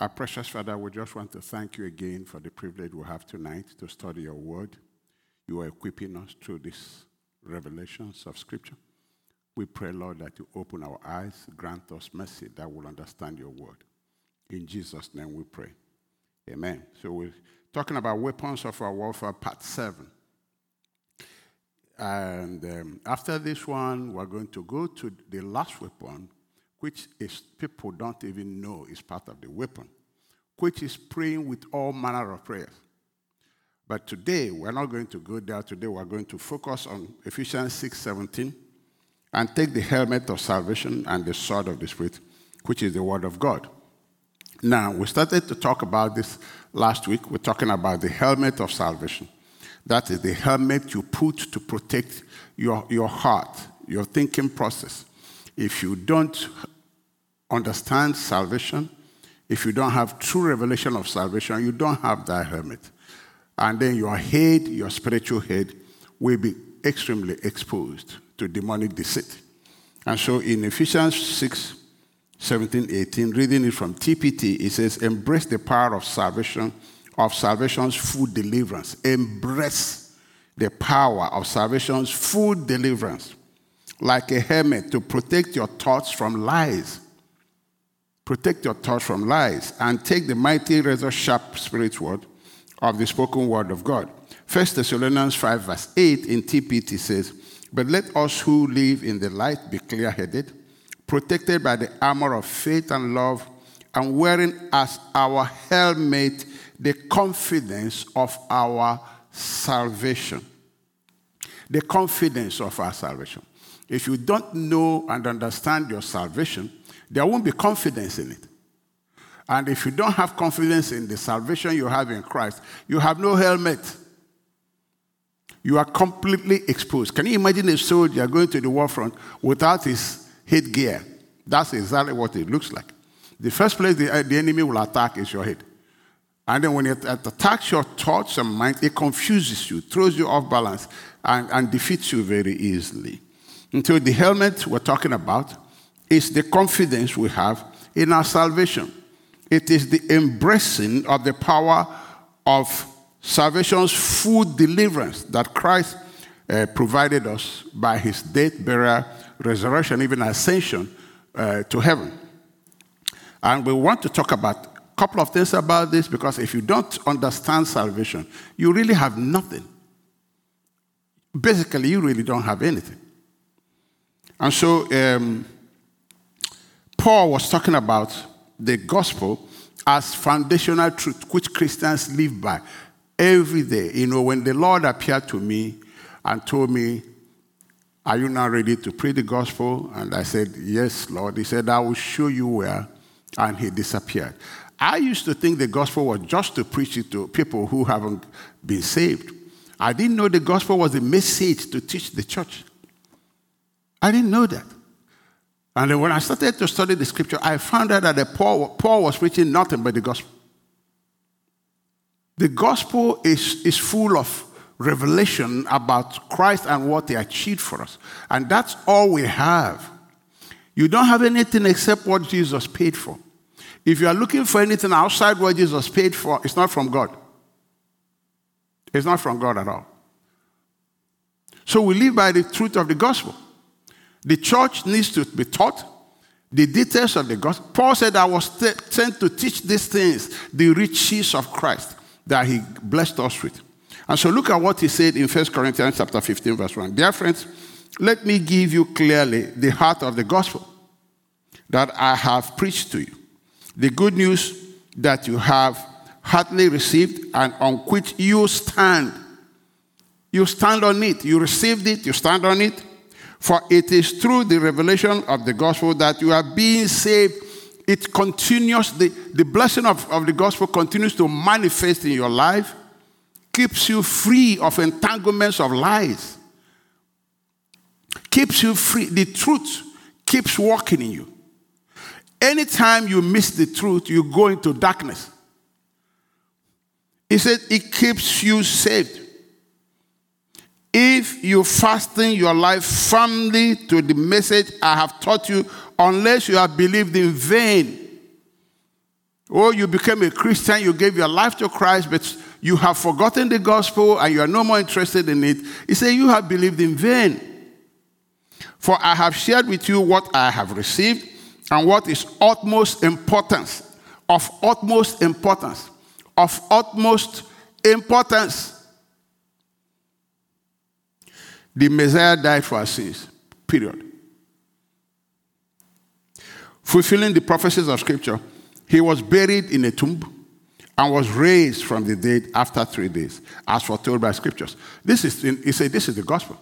Our precious Father, we just want to thank you again for the privilege we have tonight to study your word. You are equipping us through these revelations of Scripture. We pray, Lord, that you open our eyes, grant us mercy that we'll understand your word. In Jesus' name we pray. Amen. So we're talking about weapons of our warfare, part seven. And um, after this one, we're going to go to the last weapon, which is people don't even know is part of the weapon, which is praying with all manner of prayers. But today, we're not going to go there. Today, we're going to focus on Ephesians 6 17 and take the helmet of salvation and the sword of the Spirit, which is the Word of God. Now, we started to talk about this last week. We're talking about the helmet of salvation. That is the helmet you put to protect your, your heart, your thinking process. If you don't understand salvation, if you don't have true revelation of salvation, you don't have that helmet. And then your head, your spiritual head, will be extremely exposed to demonic deceit. And so in Ephesians 6, 17, 18, reading it from TPT, it says, Embrace the power of salvation, of salvation's full deliverance. Embrace the power of salvation's full deliverance, like a helmet to protect your thoughts from lies. Protect your thoughts from lies and take the mighty razor sharp spirit word of the spoken word of God. 1 Thessalonians 5, verse 8 in TPT says, But let us who live in the light be clear headed, protected by the armor of faith and love, and wearing as our helmet the confidence of our salvation. The confidence of our salvation. If you don't know and understand your salvation, there won't be confidence in it. And if you don't have confidence in the salvation you have in Christ, you have no helmet. You are completely exposed. Can you imagine a soldier going to the war front without his headgear? That's exactly what it looks like. The first place the, uh, the enemy will attack is your head. And then when it attacks your thoughts and mind, it confuses you, throws you off balance, and, and defeats you very easily. Until the helmet we're talking about is the confidence we have in our salvation. It is the embracing of the power of salvation's full deliverance that Christ uh, provided us by his death, burial, resurrection, even ascension uh, to heaven. And we want to talk about a couple of things about this because if you don't understand salvation, you really have nothing. Basically, you really don't have anything. And so, um, Paul was talking about the gospel as foundational truth which Christians live by every day. You know, when the Lord appeared to me and told me, Are you now ready to preach the gospel? And I said, Yes, Lord. He said, I will show you where. And he disappeared. I used to think the gospel was just to preach it to people who haven't been saved. I didn't know the gospel was a message to teach the church. I didn't know that. And then when I started to study the scripture, I found out that Paul, Paul was preaching nothing but the gospel. The gospel is, is full of revelation about Christ and what he achieved for us. And that's all we have. You don't have anything except what Jesus paid for. If you are looking for anything outside what Jesus paid for, it's not from God. It's not from God at all. So we live by the truth of the gospel. The church needs to be taught the details of the gospel. Paul said, I was sent to teach these things, the riches of Christ that he blessed us with. And so look at what he said in 1 Corinthians chapter 15, verse 1. Dear friends, let me give you clearly the heart of the gospel that I have preached to you. The good news that you have heartily received and on which you stand. You stand on it. You received it, you stand on it. For it is through the revelation of the gospel that you are being saved. It continues, the, the blessing of, of the gospel continues to manifest in your life, keeps you free of entanglements of lies, keeps you free. The truth keeps working in you. Anytime you miss the truth, you go into darkness. He said it keeps you saved. If you fasten your life firmly to the message I have taught you, unless you have believed in vain. Oh, you became a Christian, you gave your life to Christ, but you have forgotten the gospel and you are no more interested in it. He said, You have believed in vain. For I have shared with you what I have received and what is utmost importance, of utmost importance, of utmost importance. The Messiah died for our sins, period. Fulfilling the prophecies of Scripture, he was buried in a tomb and was raised from the dead after three days, as foretold by Scriptures. This is, he said, this is the gospel.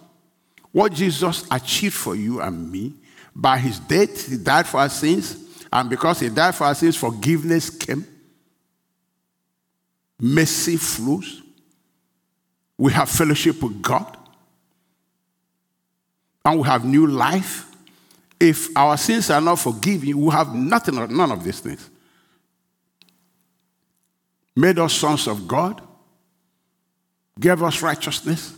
What Jesus achieved for you and me by his death, he died for our sins, and because he died for our sins, forgiveness came, mercy flows, we have fellowship with God, and we have new life. If our sins are not forgiven, we have nothing, none of these things. Made us sons of God, gave us righteousness,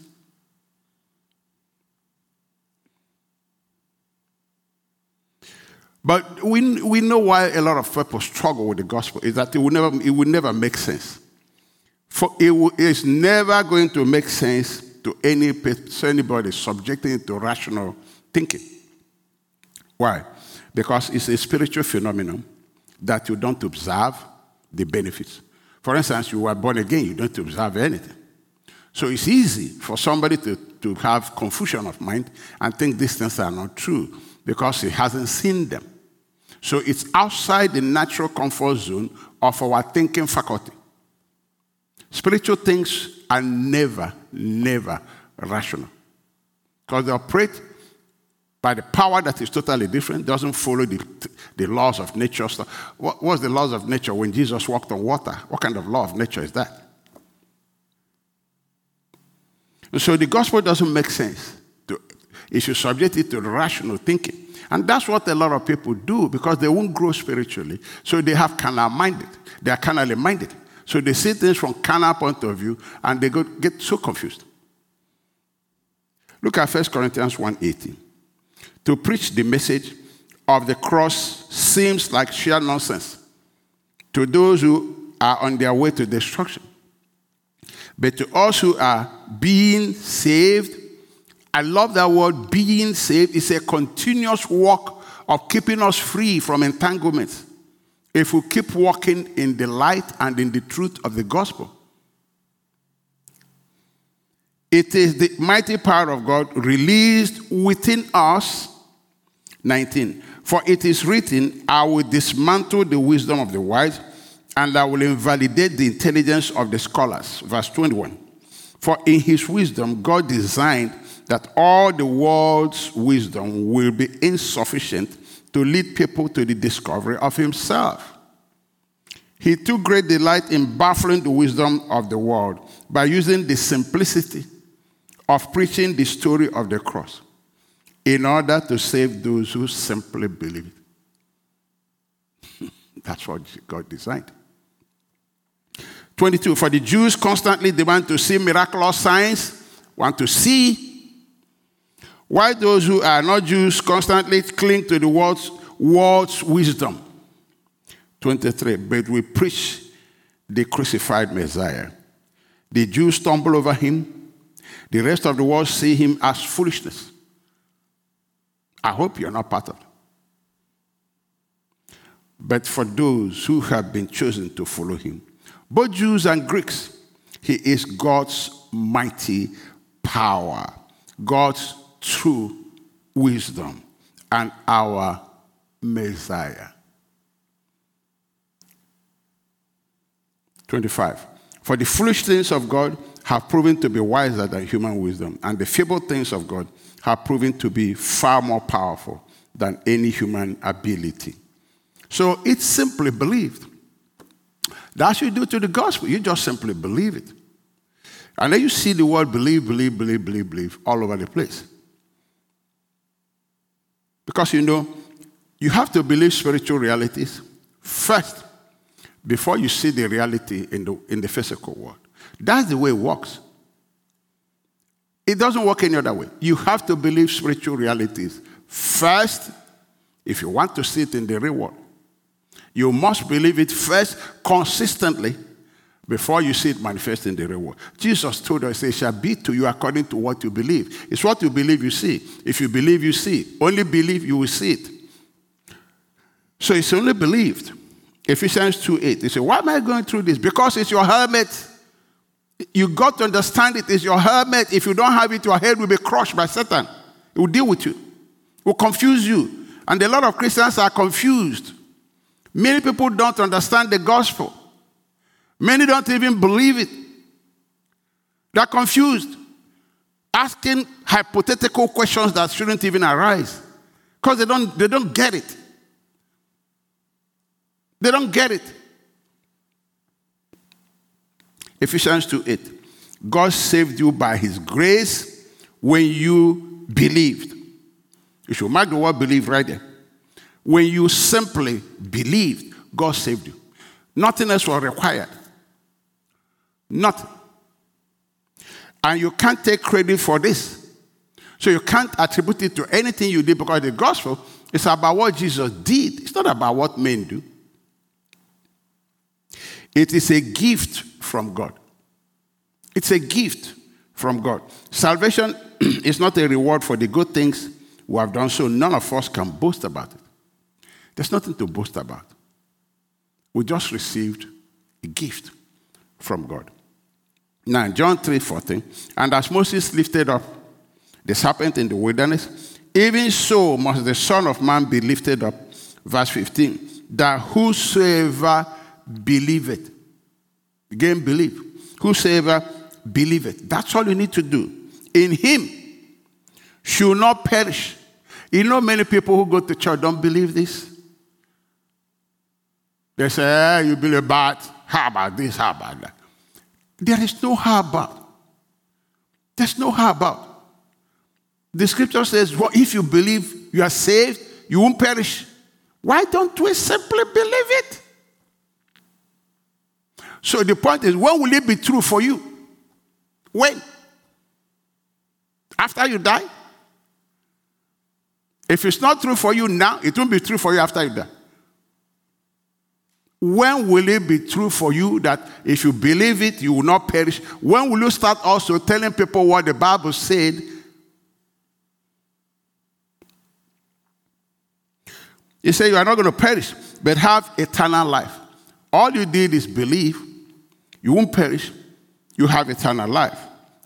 But we, we know why a lot of people struggle with the gospel is that it will never, it will never make sense. For it it's never going to make sense to any anybody subjecting it to rational thinking. Why? Because it's a spiritual phenomenon that you don't observe the benefits. For instance, you were born again, you don't observe anything. So it's easy for somebody to, to have confusion of mind and think these things are not true because he hasn't seen them. So it's outside the natural comfort zone of our thinking faculty. Spiritual things are never, never rational because they operate by the power that is totally different, doesn't follow the, the laws of nature. What was the laws of nature when Jesus walked on water? What kind of law of nature is that? And so the gospel doesn't make sense. To, if you subject it to rational thinking. And that's what a lot of people do because they won't grow spiritually. So they have carnal minded. They are carnally minded. So they see things from carnal point of view and they get so confused. Look at 1 Corinthians 1.18. To preach the message of the cross seems like sheer nonsense to those who are on their way to destruction. But to us who are being saved, I love that word being saved. It's a continuous work of keeping us free from entanglements. If we keep walking in the light and in the truth of the gospel, it is the mighty power of God released within us. 19. For it is written, I will dismantle the wisdom of the wise, and I will invalidate the intelligence of the scholars. Verse 21. For in his wisdom, God designed that all the world's wisdom will be insufficient to lead people to the discovery of himself. He took great delight in baffling the wisdom of the world by using the simplicity of preaching the story of the cross in order to save those who simply believe. That's what God designed. 22. For the Jews constantly demand to see miraculous signs, want to see why those who are not Jews constantly cling to the world's, world's wisdom? 23. But we preach the crucified Messiah. The Jews stumble over him. The rest of the world see him as foolishness. I hope you're not part of it. But for those who have been chosen to follow him, both Jews and Greeks, he is God's mighty power, God's true wisdom and our Messiah. 25. For the foolish things of God have proven to be wiser than human wisdom, and the feeble things of God have proven to be far more powerful than any human ability. So it's simply believed. That's what you do to the gospel. You just simply believe it. And then you see the word believe, believe, believe, believe, believe all over the place. Because you know, you have to believe spiritual realities first before you see the reality in the, in the physical world. That's the way it works. It doesn't work any other way. You have to believe spiritual realities first if you want to see it in the real world. You must believe it first consistently before you see it manifest in the real world. Jesus told us, it shall be to you according to what you believe. It's what you believe you see. If you believe, you see. Only believe, you will see it. So it's only believed. Ephesians 2 8. They say, Why am I going through this? Because it's your helmet. You got to understand it. It's your helmet. If you don't have it, your head will be crushed by Satan. It will deal with you, it will confuse you. And a lot of Christians are confused. Many people don't understand the gospel. Many don't even believe it. They're confused, asking hypothetical questions that shouldn't even arise because they don't, they don't get it. They don't get it. Ephesians 2 8. God saved you by his grace when you believed. You should mark the word believe right there. When you simply believed, God saved you. Nothing else was required. Nothing. And you can't take credit for this. So you can't attribute it to anything you did because the gospel is about what Jesus did. It's not about what men do. It is a gift from God. It's a gift from God. Salvation is not a reward for the good things we have done, so none of us can boast about it. There's nothing to boast about. We just received a gift from God. Now, John 3 14, and as Moses lifted up the serpent in the wilderness, even so must the Son of Man be lifted up. Verse 15, that whosoever believeth, again, believe, whosoever believeth, that's all you need to do. In him should not perish. You know, many people who go to church don't believe this. They say, eh, you believe about, how about this, how about that? There is no how about. There's no how about. The scripture says, well, if you believe you are saved, you won't perish. Why don't we simply believe it? So the point is, when will it be true for you? When? After you die? If it's not true for you now, it won't be true for you after you die. When will it be true for you that if you believe it, you will not perish? When will you start also telling people what the Bible said? You say you are not going to perish, but have eternal life. All you did is believe, you won't perish, you have eternal life.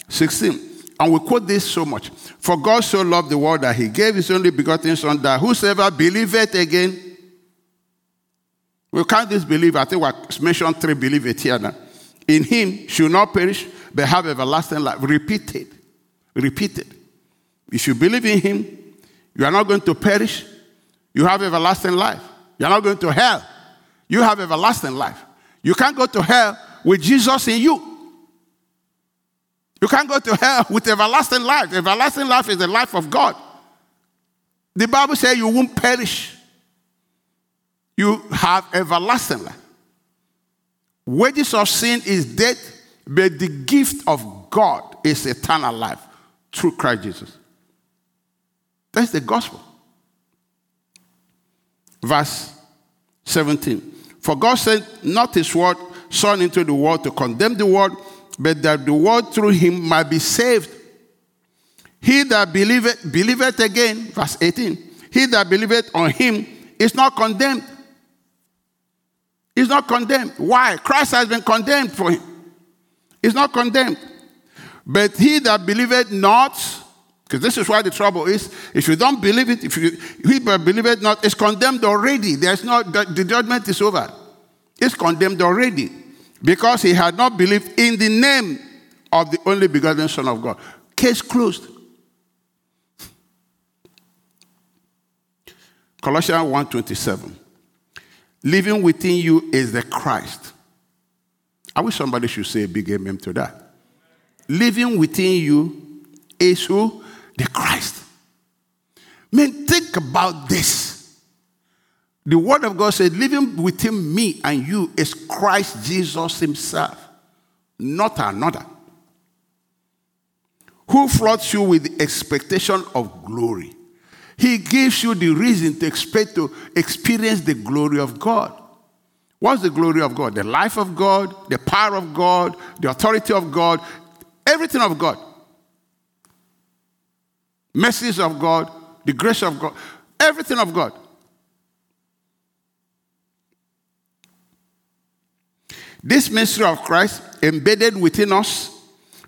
16. And we quote this so much. For God so loved the world that he gave his only begotten Son, that whosoever believeth again we can't disbelieve. I think we mentioned three believe it here now. In him should not perish, but have everlasting life. Repeated. Repeated. If you believe in him, you are not going to perish. You have everlasting life. You are not going to hell. You have everlasting life. You can't go to hell with Jesus in you. You can't go to hell with everlasting life. Everlasting life is the life of God. The Bible says you won't perish you have everlasting life. Wages of sin is death, but the gift of God is eternal life through Christ Jesus. That's the gospel. Verse 17. For God sent not his word, Son into the world to condemn the world, but that the world through him might be saved. He that believeth, believeth again, verse 18. He that believeth on him is not condemned, He's not condemned. Why? Christ has been condemned for him. He's not condemned. But he that believeth not, because this is why the trouble is, if you don't believe it, if you he that believeth not is condemned already. There's not the judgment is over. It's condemned already. Because he had not believed in the name of the only begotten Son of God. Case closed. Colossians 1:27. Living within you is the Christ. I wish somebody should say a big amen to that. Living within you is who? The Christ. Man, think about this. The Word of God said, living within me and you is Christ Jesus Himself, not another. Who floods you with the expectation of glory? He gives you the reason to expect to experience the glory of God. What's the glory of God? The life of God, the power of God, the authority of God, everything of God. Mercies of God, the grace of God, everything of God. This mystery of Christ embedded within us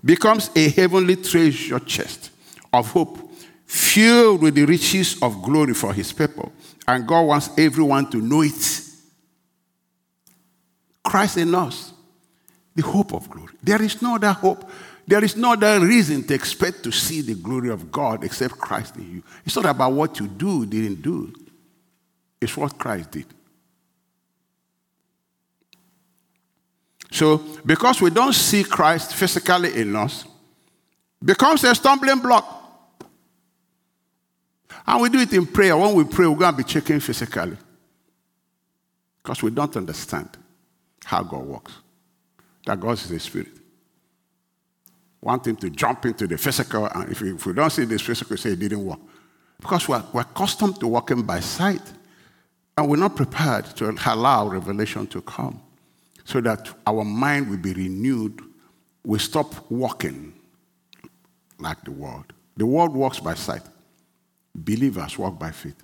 becomes a heavenly treasure chest of hope filled with the riches of glory for his people. And God wants everyone to know it. Christ in us, the hope of glory. There is no other hope. There is no other reason to expect to see the glory of God except Christ in you. It's not about what you do, didn't do. It's what Christ did. So, because we don't see Christ physically in us, becomes a stumbling block. And we do it in prayer. When we pray, we're going to be checking physically. Because we don't understand how God works. That God is a spirit. Want him to jump into the physical, and if we, if we don't see this physical, say it didn't work. Because we're, we're accustomed to walking by sight, and we're not prepared to allow revelation to come so that our mind will be renewed. We stop walking like the world. The world walks by sight. Believers walk by faith.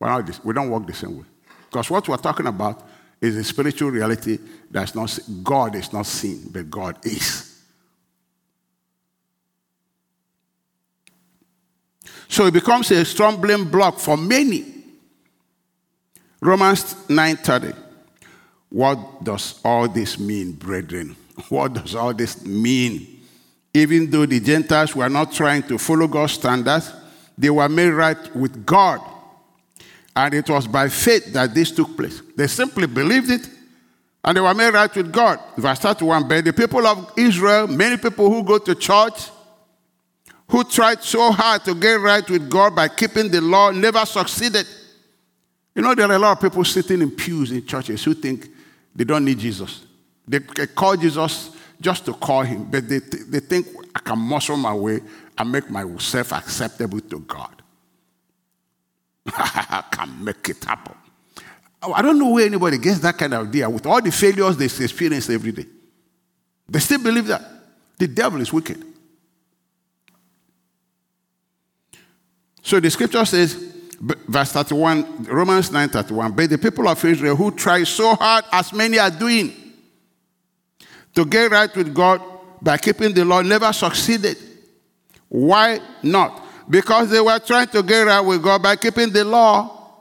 we don't walk the same way. Because what we're talking about is a spiritual reality that's not God is not seen, but God is. So it becomes a stumbling block for many. Romans 9:30. What does all this mean, brethren? What does all this mean? Even though the Gentiles were not trying to follow God's standards, they were made right with God. And it was by faith that this took place. They simply believed it and they were made right with God. Verse 31 But the people of Israel, many people who go to church, who tried so hard to get right with God by keeping the law, never succeeded. You know, there are a lot of people sitting in pews in churches who think they don't need Jesus. They call Jesus just to call him, but they, they think I can muscle my way and make myself acceptable to God. I can make it happen. I don't know where anybody gets that kind of idea with all the failures they experience every day. They still believe that. The devil is wicked. So the scripture says, verse 31, Romans 9 31, but the people of Israel who try so hard, as many are doing, to get right with God by keeping the law, never succeeded. Why not? Because they were trying to get right with God by keeping the law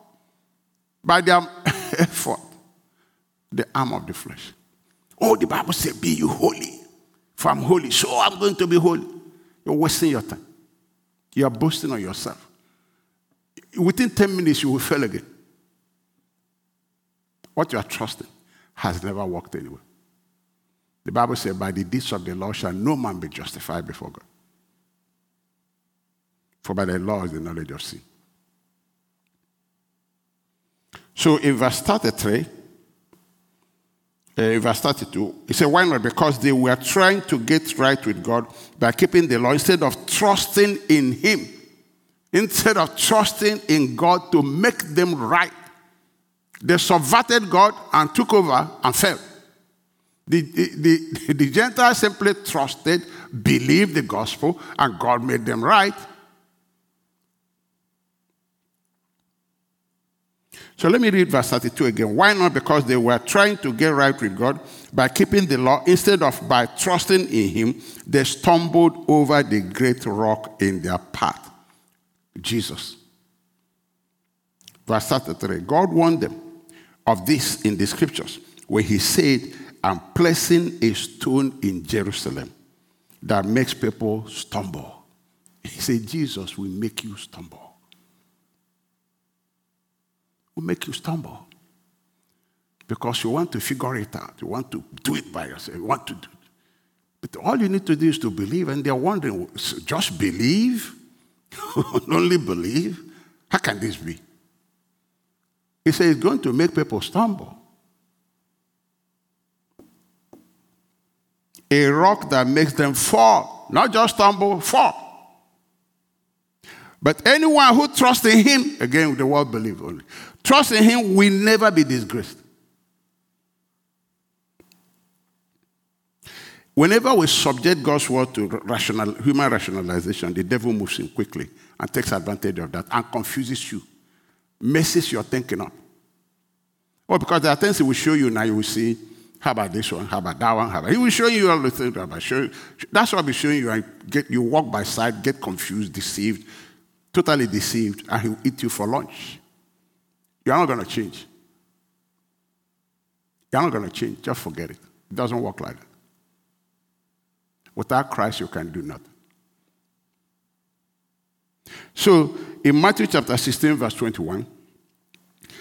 by their effort, the arm of the flesh. Oh, the Bible says, Be you holy. For I'm holy, so I'm going to be holy. You're wasting your time. You're boasting on yourself. Within 10 minutes, you will fail again. What you are trusting has never worked anywhere. The Bible says, By the deeds of the law shall no man be justified before God. For by the law is the knowledge of sin. So in verse 33, uh, verse 32, he said, Why not? Because they were trying to get right with God by keeping the law instead of trusting in Him. Instead of trusting in God to make them right, they subverted God and took over and fell. The, the, the, the Gentiles simply trusted, believed the gospel, and God made them right. So let me read verse 32 again. Why not? Because they were trying to get right with God by keeping the law instead of by trusting in Him. They stumbled over the great rock in their path Jesus. Verse 33 God warned them of this in the scriptures, where He said, I'm placing a stone in Jerusalem that makes people stumble. He said, Jesus will make you stumble will make you stumble. Because you want to figure it out. You want to do it by yourself. You want to do it. But all you need to do is to believe. And they're wondering, just believe? Only believe? How can this be? He says it's going to make people stumble. A rock that makes them fall, not just stumble, fall. But anyone who trusts in him, again, the word believe only, Trust in Him will never be disgraced. Whenever we subject God's word to rational, human rationalization, the devil moves in quickly and takes advantage of that and confuses you, messes your thinking up. Well, because there are things he will show you now, you will see, how about this one? How about that one? How about he will show you all the things about show. That's what I'll be showing you. And get, you walk by side, get confused, deceived, totally deceived, and he'll eat you for lunch. You're not going to change. You're not going to change. Just forget it. It doesn't work like that. Without Christ, you can do nothing. So, in Matthew chapter 16, verse 21,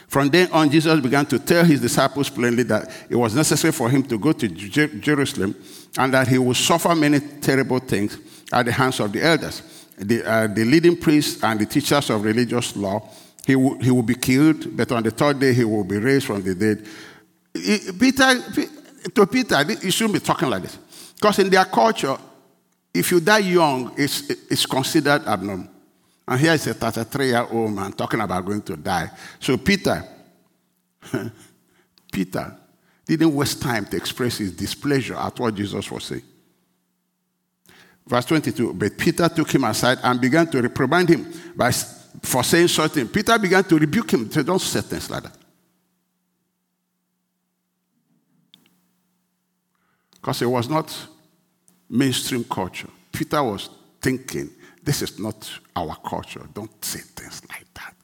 from then on, Jesus began to tell his disciples plainly that it was necessary for him to go to Jerusalem and that he would suffer many terrible things at the hands of the elders, the, uh, the leading priests, and the teachers of religious law. He, w- he will be killed, but on the third day he will be raised from the dead. Peter, to Peter, you shouldn't be talking like this. Because in their culture, if you die young, it's, it's considered abnormal. And here is a 33 year old man talking about going to die. So Peter, Peter didn't waste time to express his displeasure at what Jesus was saying. Verse 22 But Peter took him aside and began to reprimand him by, for saying something. Peter began to rebuke him. Don't say things like that. Because it was not mainstream culture. Peter was thinking, this is not our culture. Don't say things like that.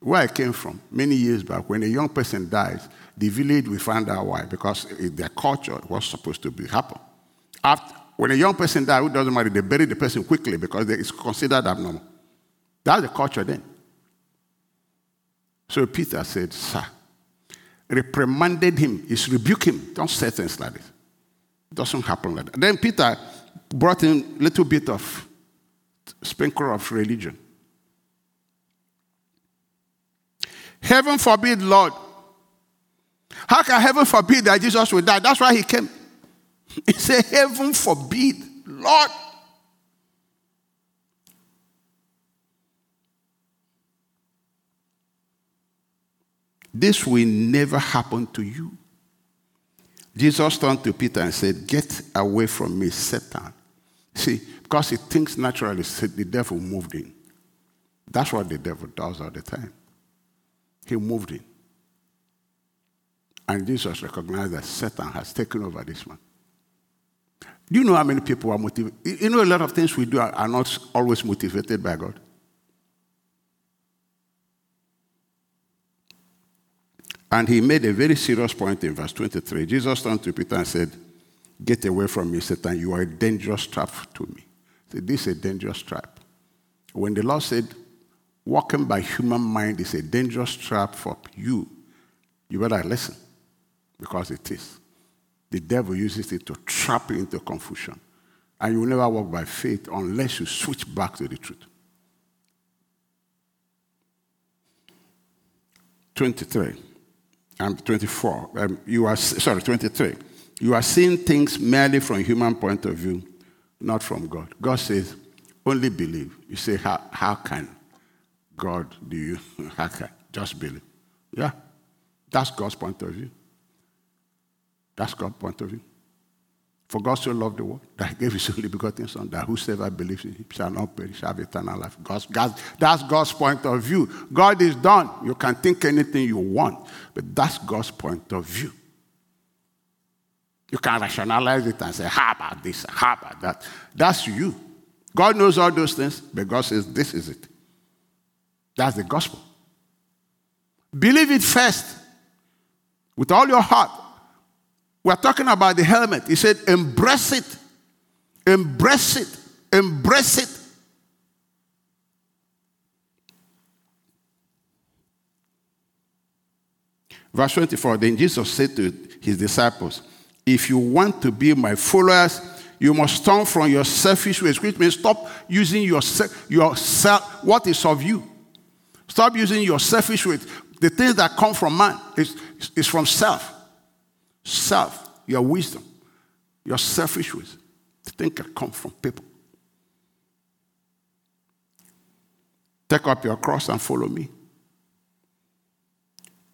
Where I came from, many years back, when a young person dies, the village we find out why, because their culture was supposed to be happen. After, when a young person dies, it doesn't matter, they bury the person quickly because it's considered abnormal. That's the culture then. So Peter said, Sir, reprimanded him, is rebuke him. Don't say things like this. It doesn't happen like that. Then Peter brought in a little bit of sprinkle of religion. Heaven forbid, Lord. How can heaven forbid that Jesus will die? That's why he came. He said, Heaven forbid, Lord. This will never happen to you. Jesus turned to Peter and said, Get away from me, Satan. See, because he thinks naturally, the devil moved in. That's what the devil does all the time. He moved in. And Jesus recognized that Satan has taken over this man. Do you know how many people are motivated? You know, a lot of things we do are not always motivated by God. And he made a very serious point in verse 23. Jesus turned to Peter and said, Get away from me, Satan. You are a dangerous trap to me. Said, this is a dangerous trap. When the Lord said, walking by human mind is a dangerous trap for you, you better listen because it is. The devil uses it to trap you into confusion. And you will never walk by faith unless you switch back to the truth. 23 and 24. Um, you are, sorry, 23. You are seeing things merely from human point of view, not from God. God says, only believe. You say, how, how can God do you? How can? Just believe. Yeah. That's God's point of view. That's God's point of view. For God so loved the world that he gave his only begotten Son, that whosoever believes in him shall not perish, shall have eternal life. God's, God's, that's God's point of view. God is done. You can think anything you want, but that's God's point of view. You can rationalize it and say, How about this? How about that? That's you. God knows all those things, but God says, This is it. That's the gospel. Believe it first with all your heart we're talking about the helmet. He said, embrace it. Embrace it. Embrace it. Verse 24 Then Jesus said to his disciples, If you want to be my followers, you must turn from your selfish ways, which means stop using your, your self, what is of you. Stop using your selfish ways. The things that come from man is, is from self self, your wisdom, your selfish ways. The thing can come from people. Take up your cross and follow me.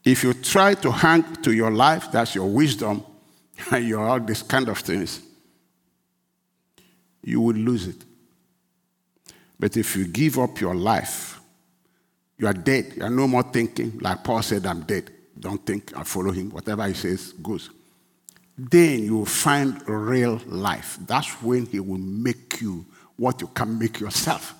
If you try to hang to your life, that's your wisdom, and your all these kind of things, you will lose it. But if you give up your life, you are dead. You are no more thinking. Like Paul said, I'm dead. Don't think, I follow him. Whatever he says goes. Then you will find real life. That's when he will make you what you can make yourself.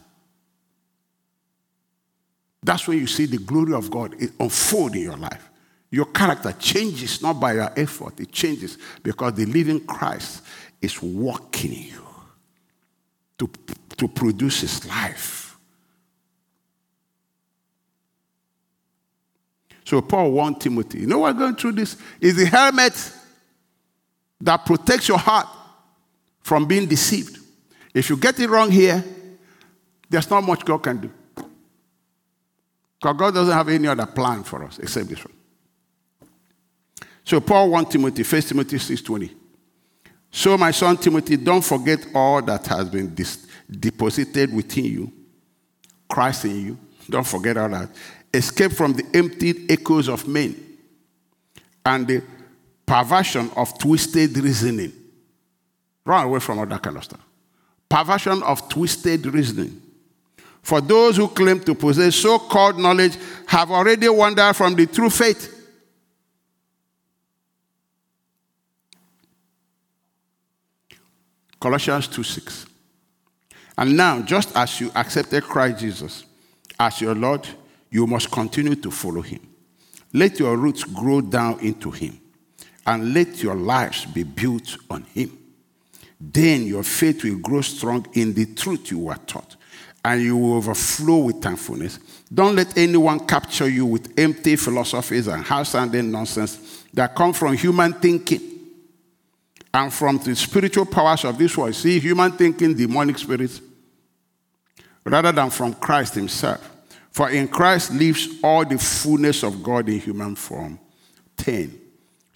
That's when you see the glory of God unfold in your life. Your character changes not by your effort, it changes because the living Christ is working in you to, to produce his life. So Paul warned Timothy, you know what going through this? Is the helmet that protects your heart from being deceived. If you get it wrong here, there's not much God can do. Because God doesn't have any other plan for us except this one. So Paul 1 Timothy, 1 Timothy 6.20. So my son Timothy, don't forget all that has been dis- deposited within you, Christ in you. Don't forget all that. Escape from the emptied echoes of men and the perversion of twisted reasoning. Run away from all that kind of stuff. Perversion of twisted reasoning. For those who claim to possess so called knowledge have already wandered from the true faith. Colossians 2 6. And now, just as you accepted Christ Jesus as your Lord, you must continue to follow him. Let your roots grow down into him, and let your lives be built on him. Then your faith will grow strong in the truth you were taught, and you will overflow with thankfulness. Don't let anyone capture you with empty philosophies and half sounding nonsense that come from human thinking and from the spiritual powers of this world. See, human thinking, demonic spirits, rather than from Christ Himself. For in Christ lives all the fullness of God in human form. 10.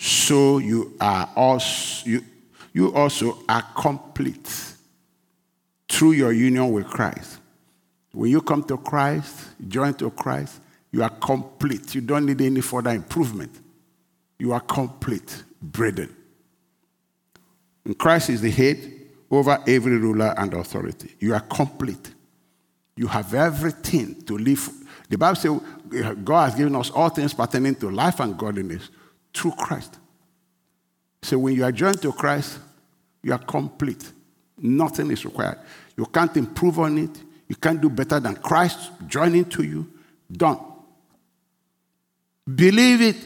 So you are also, you, you also are complete through your union with Christ. When you come to Christ, join to Christ, you are complete. You don't need any further improvement. You are complete, brethren. And Christ is the head over every ruler and authority. You are complete. You have everything to live. The Bible says God has given us all things pertaining to life and godliness through Christ. So when you are joined to Christ, you are complete. Nothing is required. You can't improve on it. You can't do better than Christ joining to you. Done. Believe it.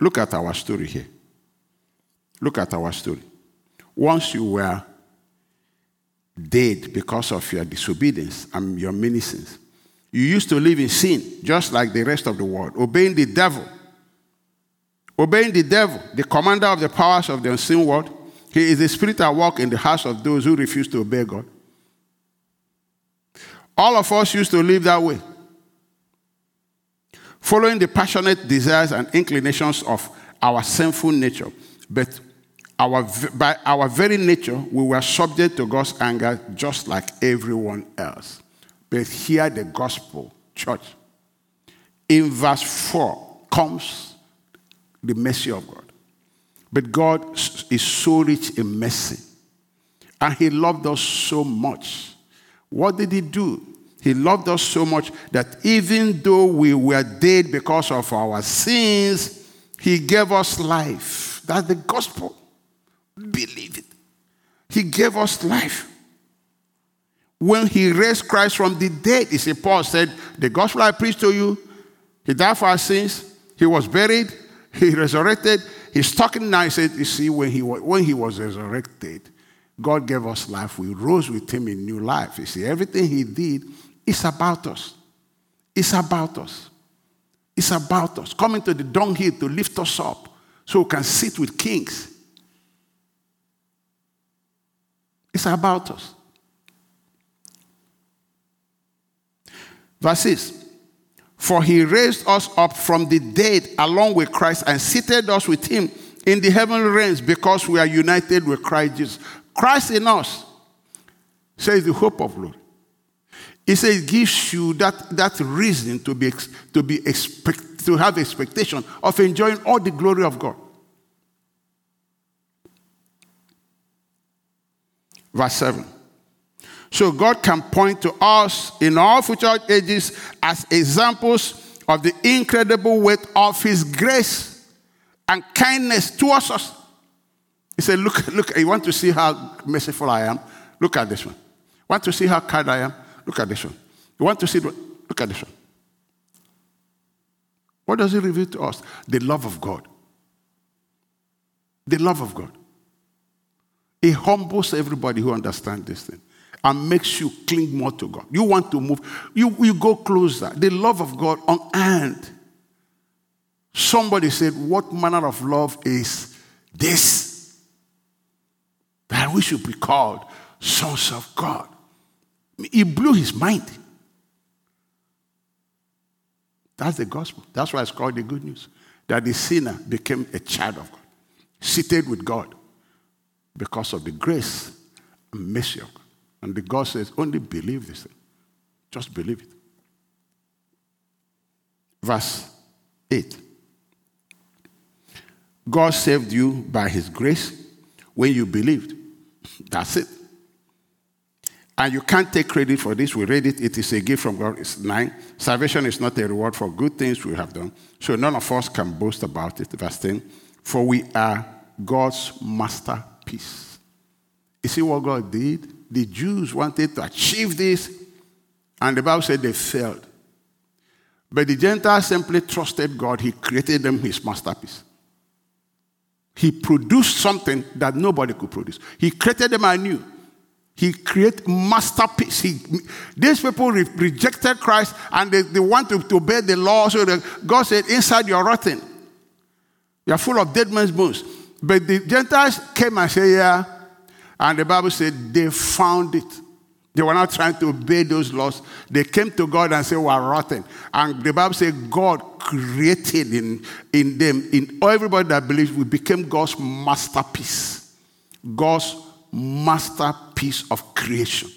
Look at our story here. Look at our story. Once you were dead because of your disobedience and your many you used to live in sin just like the rest of the world, obeying the devil. Obeying the devil, the commander of the powers of the unseen world. He is the spirit at work in the hearts of those who refuse to obey God. All of us used to live that way, following the passionate desires and inclinations of our sinful nature. But our, by our very nature, we were subject to God's anger just like everyone else. But here, the gospel, church. In verse 4 comes the mercy of God. But God is so rich in mercy. And He loved us so much. What did He do? He loved us so much that even though we were dead because of our sins, He gave us life. That's the gospel. Believe it. He gave us life. When he raised Christ from the dead, you see, Paul said, The gospel I preached to you, he died for our sins, he was buried, he resurrected. He's talking now. He said, You see, when he, when he was resurrected, God gave us life. We rose with him in new life. You see, everything he did is about us. It's about us. It's about us. Coming to the dunghill to lift us up so we can sit with kings. It's about us. Verse 6 For he raised us up from the dead along with Christ and seated us with him in the heavenly realms because we are united with Christ Jesus. Christ in us says the hope of glory. He says it gives you that, that reason to be, to be expectant to have expectation of enjoying all the glory of God. Verse 7. So God can point to us in all future ages as examples of the incredible weight of his grace and kindness towards us. He said, Look, look, you want to see how merciful I am? Look at this one. Want to see how kind I am? Look at this one. You want to see, look at this one. What does it reveal to us? The love of God. The love of God. It humbles everybody who understands this thing and makes you cling more to God. You want to move, you, you go closer. The love of God unearned. Somebody said, What manner of love is this? That we should be called sons of God. He blew his mind. That's the gospel. That's why it's called the good news. That the sinner became a child of God, seated with God because of the grace and mercy. And the God says, only believe this thing. Just believe it. Verse 8. God saved you by his grace when you believed. That's it. And you can't take credit for this. We read it. It is a gift from God. It's nine. Salvation is not a reward for good things we have done. So none of us can boast about it. Verse 10. For we are God's masterpiece. You see what God did? The Jews wanted to achieve this, and the Bible said they failed. But the Gentiles simply trusted God. He created them his masterpiece. He produced something that nobody could produce. He created them anew. He created masterpiece. He, these people re- rejected Christ and they, they want to, to obey the law. So God said, Inside you're rotten. You're full of dead men's bones. But the Gentiles came and said, Yeah. And the Bible said they found it. They were not trying to obey those laws. They came to God and said, We're rotten. And the Bible said God created in, in them, in everybody that believes, we became God's masterpiece. God's masterpiece of creation.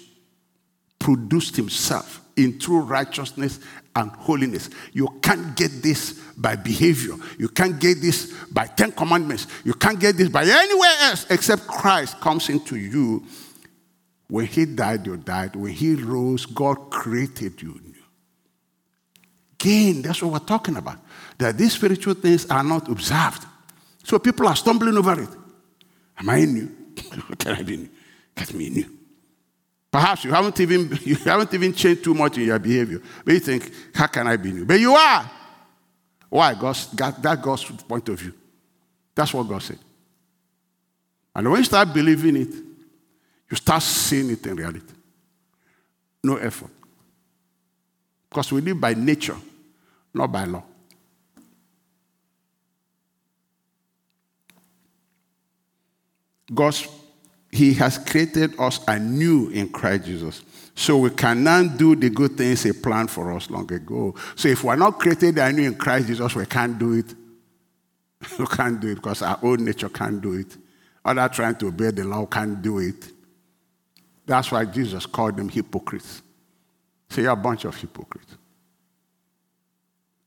Produced himself in true righteousness and holiness. You can't get this by behavior. You can't get this by Ten Commandments. You can't get this by anywhere else except Christ comes into you. When he died, you died. When he rose, God created you. Again, that's what we're talking about. That these spiritual things are not observed. So people are stumbling over it. Am I new? Can I be new? Get me new. Perhaps you haven't even you haven't even changed too much in your behavior. But you think, how can I be new? But you are. Why? God's, God, that God's point of view. That's what God said. And when you start believing it, you start seeing it in reality. No effort. Because we live by nature, not by law. God's he has created us anew in Christ Jesus. So we cannot do the good things He planned for us long ago. So if we're not created anew in Christ Jesus, we can't do it. we can't do it because our own nature can't do it. Other trying to obey the law can't do it. That's why Jesus called them hypocrites. So you're a bunch of hypocrites.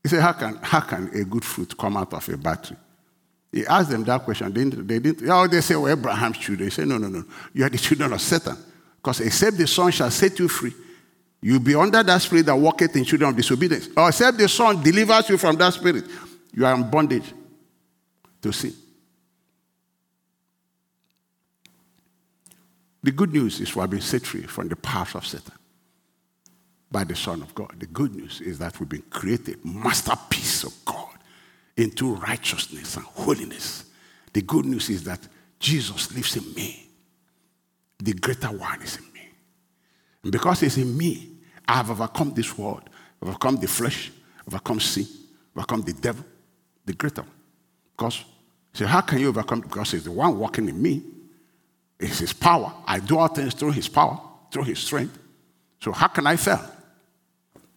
He said, how can, how can a good fruit come out of a tree? He asked them that question. They didn't, they didn't oh, they say, well, Abraham's children. He said, no, no, no. You are the children of Satan. Because except the Son shall set you free, you'll be under that spirit that walketh in children of disobedience. Or except the Son delivers you from that spirit, you are in bondage to sin. The good news is we have been set free from the powers of Satan by the Son of God. The good news is that we've been created masterpiece of God into righteousness and holiness. The good news is that Jesus lives in me. The greater one is in me. And because he's in me, I have overcome this world, overcome the flesh, overcome sin, overcome the devil, the greater one. Because, so how can you overcome? Because he's the one walking in me. It's his power. I do all things through his power, through his strength. So how can I fail?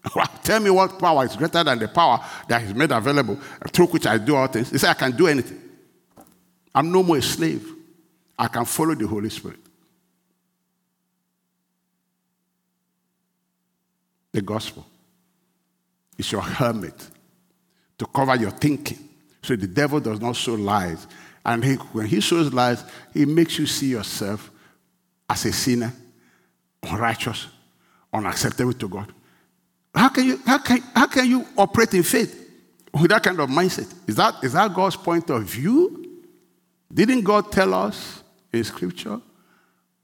Tell me what power is greater than the power that is made available through which I do all things. He said, I can do anything. I'm no more a slave. I can follow the Holy Spirit. The gospel is your helmet to cover your thinking. So the devil does not sow lies. And he, when he sows lies, he makes you see yourself as a sinner, unrighteous, unacceptable to God. How can you, how can, how can you operate in faith with that kind of mindset? Is that, is that God's point of view? Didn't God tell us in Scripture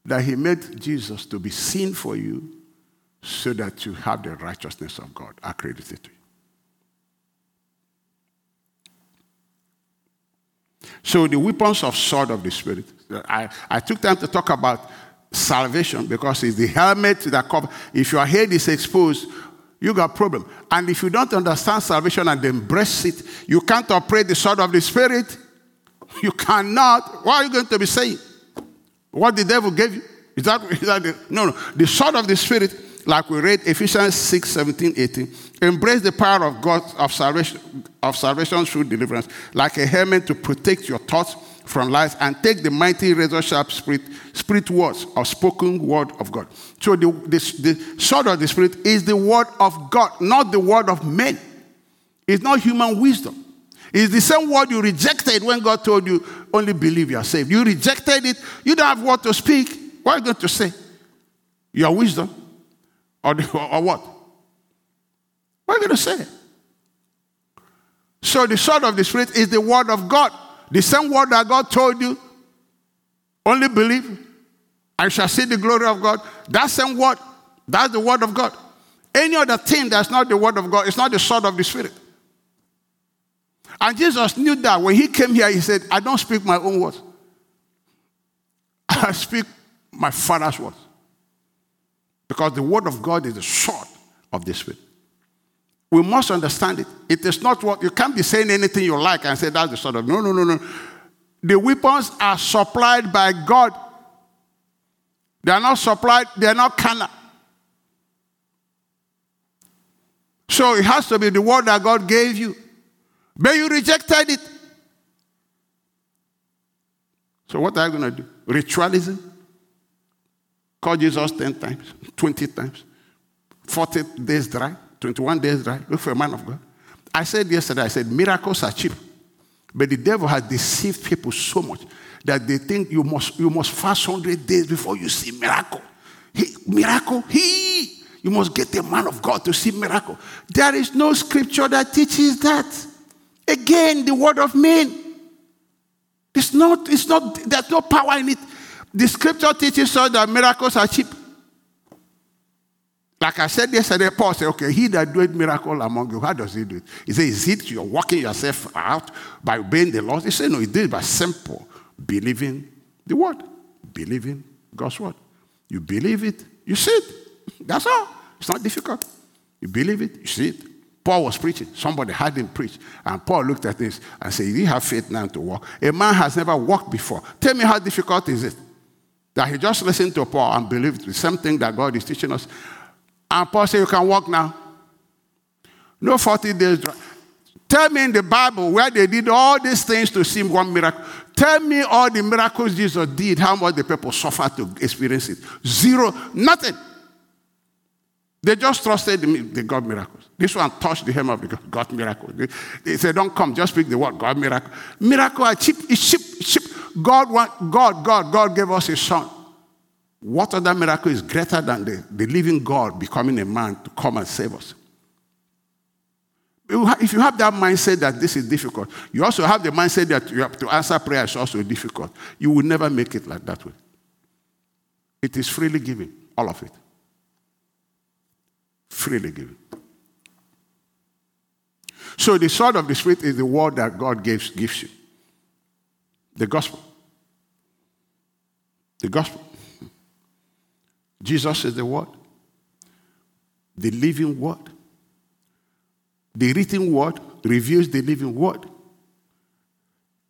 that He made Jesus to be sin for you so that you have the righteousness of God accredited to you? So the weapons of sword of the Spirit. I, I took time to talk about salvation because it's the helmet that covers. If your head is exposed, you got problem. And if you don't understand salvation and embrace it, you can't operate the sword of the Spirit. You cannot. What are you going to be saying? What the devil gave you? Is that, is that the, no, no. The sword of the Spirit, like we read Ephesians 6, 17, 18, embrace the power of God of salvation, of salvation through deliverance, like a helmet to protect your thoughts from lies and take the mighty razor sharp spirit, spirit words of spoken word of God. So the, the, the sword of the Spirit is the word of God, not the word of men. It's not human wisdom. It's the same word you rejected when God told you, only believe you are saved. You rejected it. You don't have what to speak. What are you going to say? Your wisdom? Or, the, or what? What are you going to say? So the sword of the Spirit is the word of God. The same word that God told you, only believe, I shall see the glory of God. That same word, that's the word of God. Any other thing that's not the word of God, it's not the sword of the Spirit. And Jesus knew that when he came here, he said, I don't speak my own words. I speak my Father's words. Because the word of God is the sword of the Spirit. We must understand it. It is not what you can't be saying anything you like and say that's the sort of no, no, no, no. The weapons are supplied by God. They are not supplied, they are not carnal. So it has to be the word that God gave you. But you rejected it. So what are you going to do? Ritualism? Call Jesus 10 times, 20 times, 40 days dry? 21 days dry. Look for a man of God. I said yesterday, I said, miracles are cheap. But the devil has deceived people so much that they think you must, you must fast 100 days before you see miracle. He, miracle, he. You must get a man of God to see miracle. There is no scripture that teaches that. Again, the word of men. It's not, it's not, there's no power in it. The scripture teaches us that miracles are cheap. Like I said yesterday, Paul said, okay, he that doeth miracle among you, how does he do it? He said, is it you're working yourself out by obeying the laws? He said, no, he did it by simple believing the word, believing God's word. You believe it, you see it. That's all. It's not difficult. You believe it, you see it. Paul was preaching. Somebody had him preach. And Paul looked at this and said, You have faith now to walk. A man has never walked before. Tell me how difficult is it? That he just listened to Paul and believed the same thing that God is teaching us. And Paul said, You can walk now. No 40 days. Tell me in the Bible where they did all these things to see one miracle. Tell me all the miracles Jesus did, how much the people suffered to experience it. Zero, nothing. They just trusted the God miracles. This one touched the hem of the God miracle. They, they said, Don't come, just speak the word, God miracle. Miracle are cheap, it's cheap, cheap. God, God, God, God gave us his son. What other miracle is greater than the, the living God becoming a man to come and save us? If you have that mindset that this is difficult, you also have the mindset that you have to answer prayer is also difficult. You will never make it like that way. It is freely given, all of it. Freely given. So the sword of the Spirit is the word that God gives, gives you. The gospel. The gospel. Jesus is the Word, the living Word. The written Word reveals the living Word.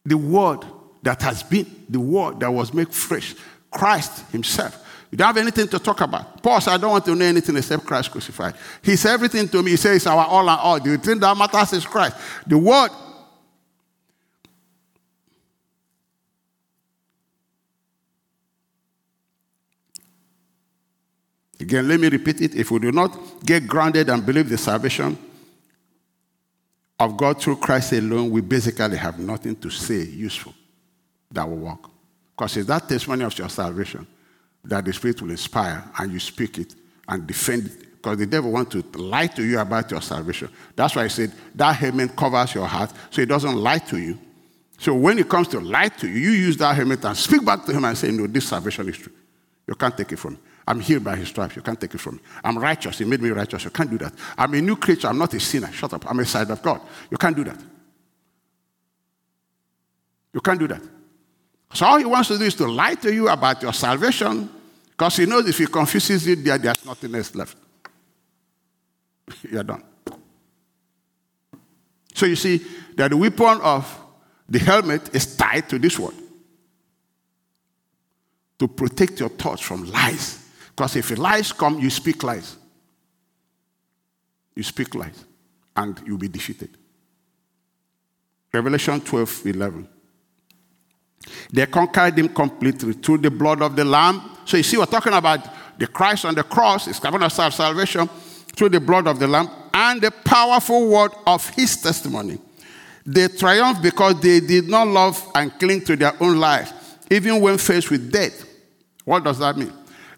The Word that has been, the Word that was made fresh, Christ Himself. You don't have anything to talk about. Paul said, I don't want to know anything except Christ crucified. He said everything to me. He says, our all and all. The thing that matters is Christ. The Word Again, let me repeat it. If we do not get grounded and believe the salvation of God through Christ alone, we basically have nothing to say useful that will work. Because it's that testimony of your salvation that the Spirit will inspire and you speak it and defend it. Because the devil wants to lie to you about your salvation. That's why I said that helmet covers your heart so it doesn't lie to you. So when it comes to lie to you, you use that helmet and speak back to him and say, No, this salvation is true. You can't take it from me. I'm healed by his stripes. You can't take it from me. I'm righteous. He made me righteous. You can't do that. I'm a new creature. I'm not a sinner. Shut up. I'm a side of God. You can't do that. You can't do that. So all he wants to do is to lie to you about your salvation because he knows if he confuses you there, there's nothing else left. You're done. So you see that the weapon of the helmet is tied to this word to protect your thoughts from lies. Because if lies come, you speak lies. You speak lies, and you'll be defeated. Revelation 12 11. They conquered him completely through the blood of the Lamb. So you see, we're talking about the Christ on the cross, it's coming us salvation through the blood of the Lamb and the powerful word of his testimony. They triumphed because they did not love and cling to their own life, even when faced with death. What does that mean?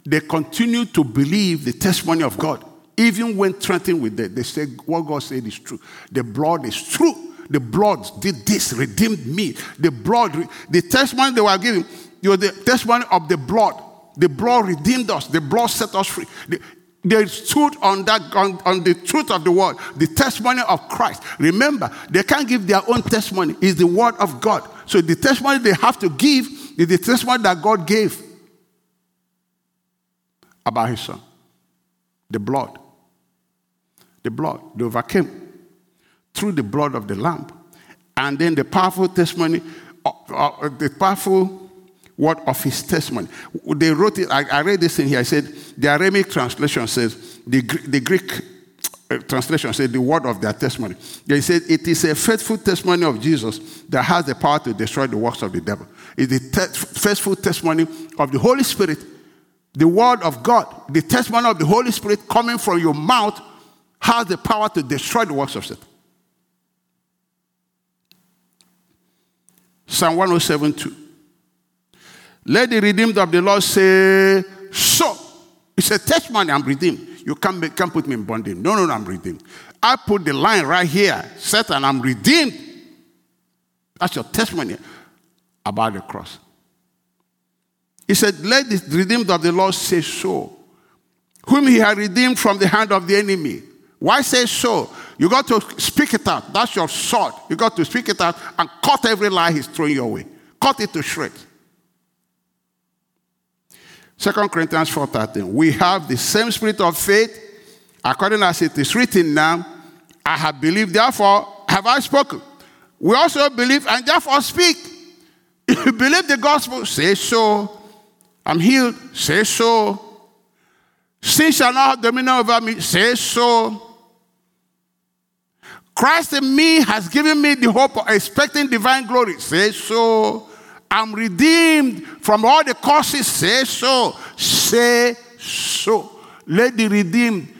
They continue to believe the testimony of God, even when threatened with death. They say what God said is true. The blood is true. The blood did this, redeemed me. The blood, the testimony they were giving, you know, the testimony of the blood. The blood redeemed us. The blood set us free. The, they stood on that on, on, the truth of the word, the testimony of Christ. Remember, they can't give their own testimony. It's the word of God. So the testimony they have to give is the testimony that God gave about his son. The blood. The blood. They overcame through the blood of the lamb. And then the powerful testimony, uh, uh, the powerful word of his testimony. They wrote it, I, I, read this in here. I said, the Aramaic translation says, the, the Greek uh, translation said, the word of their testimony. They said, it is a faithful testimony of Jesus that has the power to destroy the works of the devil. It's the te- faithful testimony of the Holy Spirit the word of God, the testimony of the Holy Spirit coming from your mouth has the power to destroy the works of Satan. Psalm 107 2. Let the redeemed of the Lord say, So. It's a testimony, I'm redeemed. You can't, make, can't put me in bondage. No, no, no, I'm redeemed. I put the line right here. Satan, I'm redeemed. That's your testimony about the cross. He said, Let the redeemed of the Lord say so, whom he had redeemed from the hand of the enemy. Why say so? You got to speak it out. That's your sword. You got to speak it out and cut every lie he's throwing your way. Cut it to shreds. 2 Corinthians 4:13. We have the same spirit of faith, according as it is written now. I have believed, therefore have I spoken. We also believe and therefore speak. If you believe the gospel, say so. I'm healed. Say so. Sin shall not have dominion over me. Say so. Christ in me has given me the hope of expecting divine glory. Say so. I'm redeemed from all the curses. Say so. Say so. Let the redeemed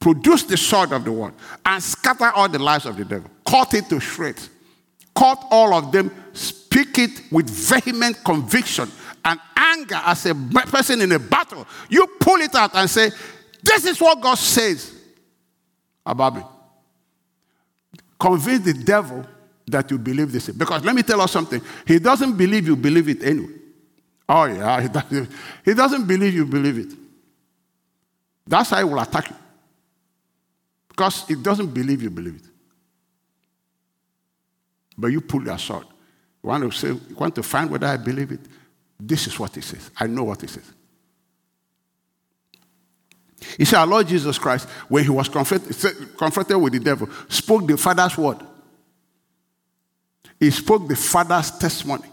produce the sword of the word and scatter all the lies of the devil. Cut it to shreds. Cut all of them. Speak it with vehement conviction anger as a person in a battle, you pull it out and say, This is what God says about me. Convince the devil that you believe this. Because let me tell you something. He doesn't believe you believe it anyway. Oh, yeah. He doesn't, he doesn't believe you believe it. That's how he will attack you. Because he doesn't believe you believe it. But you pull your sword. You want to say, you want to find whether I believe it. This is what he says. I know what he says. He said, Our Lord Jesus Christ, when he was confronted, confronted with the devil, spoke the Father's word. He spoke the Father's testimony.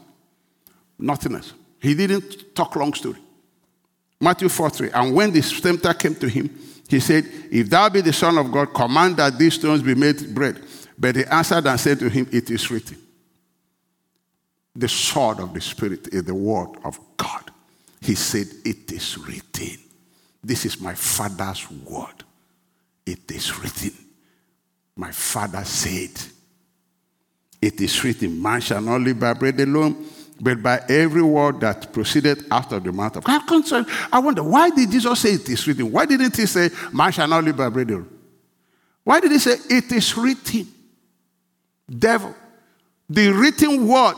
Nothing else. He didn't talk long story. Matthew 4 3. And when the tempter came to him, he said, If thou be the Son of God, command that these stones be made bread. But he answered and said to him, It is written. The sword of the Spirit is the word of God. He said, It is written. This is my Father's word. It is written. My Father said, It is written, Man shall not live by bread alone, but by every word that proceeded out of the mouth of God. I wonder, why did Jesus say it is written? Why didn't he say, Man shall not live by bread alone? Why did he say, It is written? Devil. The written word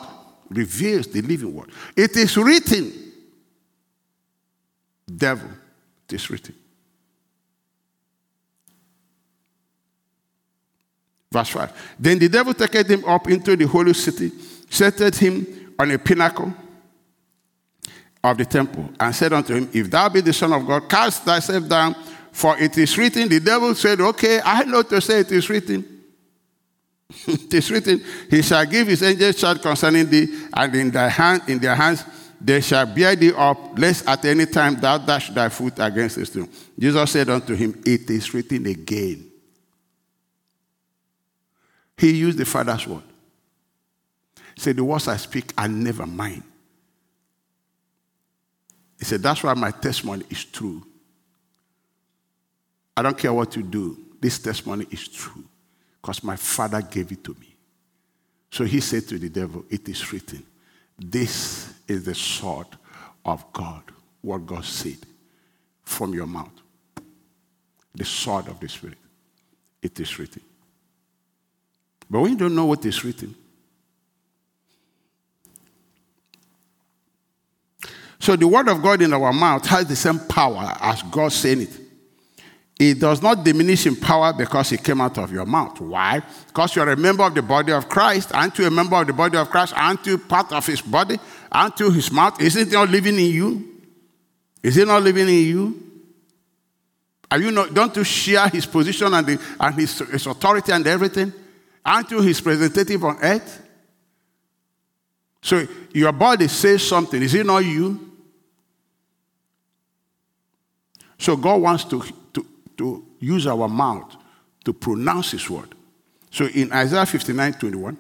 reveals the living word. It is written. Devil. It is written. Verse 5. Then the devil took him up into the holy city, seated him on a pinnacle of the temple, and said unto him, If thou be the Son of God, cast thyself down, for it is written. The devil said, Okay, I know to say it is written. it is written, He shall give his angels charge concerning thee, and in thy hand, in their hands they shall bear thee up, lest at any time thou dash thy foot against a stone. Jesus said unto him, It is written again. He used the Father's word. Said, The words I speak are never mine. He said, That's why my testimony is true. I don't care what you do, this testimony is true because my Father gave it to me. So he said to the devil, It is written, This is the sword of God, what God said from your mouth. The sword of the Spirit. It is written. But when you don't know what is written, so the word of God in our mouth has the same power as God saying it. It does not diminish in power because it came out of your mouth. Why? Because you're a member of the body of Christ. Aren't you a member of the body of Christ? Aren't you part of his body? Aren't you his mouth? Is it not living in you? Is it not living in you? Are you not, don't you share his position and, the, and his, his authority and everything? Aren't you his representative on earth? So your body says something. Is it not you? So God wants to, to, use our mouth to pronounce his word. So in Isaiah 59 21,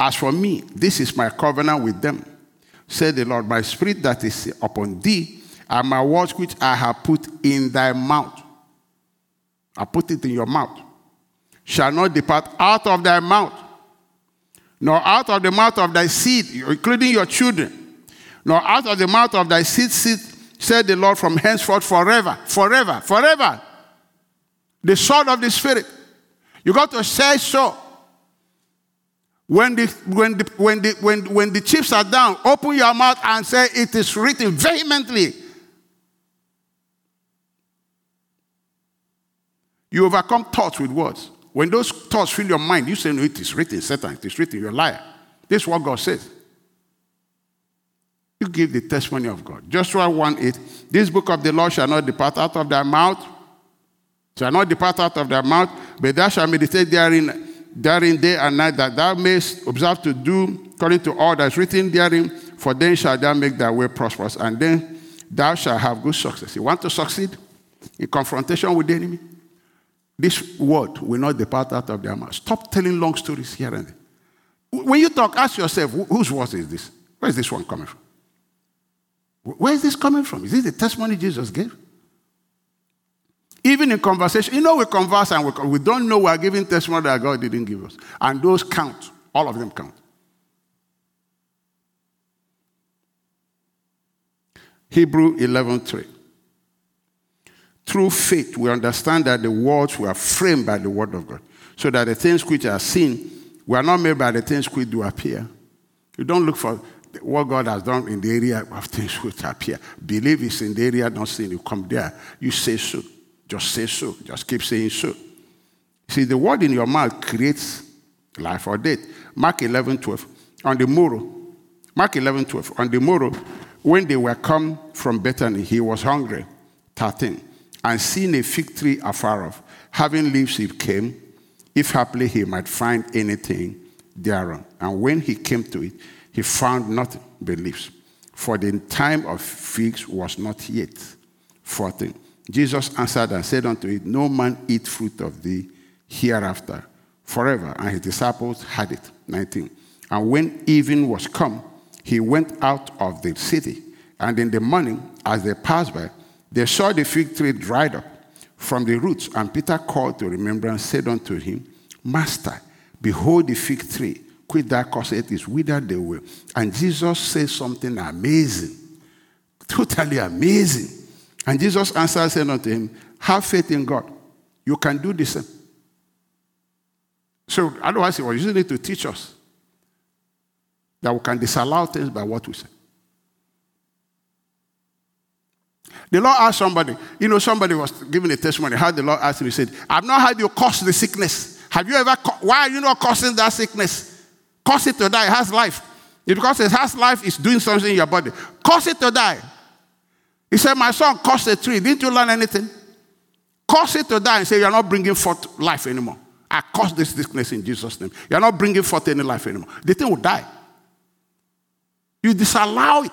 as for me, this is my covenant with them, said the Lord, my spirit that is upon thee, and my words which I have put in thy mouth. I put it in your mouth shall not depart out of thy mouth, nor out of the mouth of thy seed, including your children, nor out of the mouth of thy seed, seed said the Lord from henceforth forever, forever, forever. The sword of the Spirit. You got to say so. When the, when, the, when, the, when, when the chips are down, open your mouth and say, It is written vehemently. You overcome thoughts with words. When those thoughts fill your mind, you say, No, it is written, Satan, it is written, you're a liar. This is what God says. You give the testimony of God. Joshua 1 8, this book of the law shall not depart out of thy mouth, shall not depart out of thy mouth, but thou shalt meditate therein, therein day and night, that thou mayest observe to do according to all that is written therein, for then shall thou make thy way prosperous, and then thou shalt have good success. You want to succeed in confrontation with the enemy? This word will not depart out of their mouth. Stop telling long stories here and there. When you talk, ask yourself, whose voice is this? Where is this one coming from? Where is this coming from? Is this the testimony Jesus gave? Even in conversation, you know, we converse and we, we don't know we're giving testimony that God didn't give us. And those count. All of them count. Hebrew 11:3. Through faith, we understand that the worlds were framed by the word of God, so that the things which are seen were not made by the things which do appear. You don't look for what God has done in the area of things which appear. Believe it's in the area not seen. You come there, you say so. Just say so. Just keep saying so. See, the word in your mouth creates life or death. Mark 11, 12. On the morrow, Mark 11, 12. On the morrow, when they were come from Bethany, he was hungry. 13 and seeing a fig tree afar off, having leaves, he came, if haply he might find anything thereon. And when he came to it, he found nothing but leaves, for the time of figs was not yet. 14. Jesus answered and said unto it, No man eat fruit of thee hereafter forever. And his disciples had it. 19. And when evening was come, he went out of the city. And in the morning, as they passed by, they saw the fig tree dried up from the roots, and Peter called to remembrance, said unto him, Master, behold the fig tree quit that cause it is withered away. And Jesus says something amazing, totally amazing. And Jesus answered, saying unto him, Have faith in God. You can do the same. So otherwise, he was using it to teach us that we can disallow things by what we say. The Lord asked somebody, you know, somebody was giving a testimony. How the Lord asked him, he said, I've not had you cause the sickness. Have you ever, why are you not causing that sickness? Cause it to die. It has life. It's because it has life, it's doing something in your body. Cause it to die. He said, My son caused a tree. Didn't you learn anything? Cause it to die and say, You're not bringing forth life anymore. I cause this sickness in Jesus' name. You're not bringing forth any life anymore. The thing will die. You disallow it.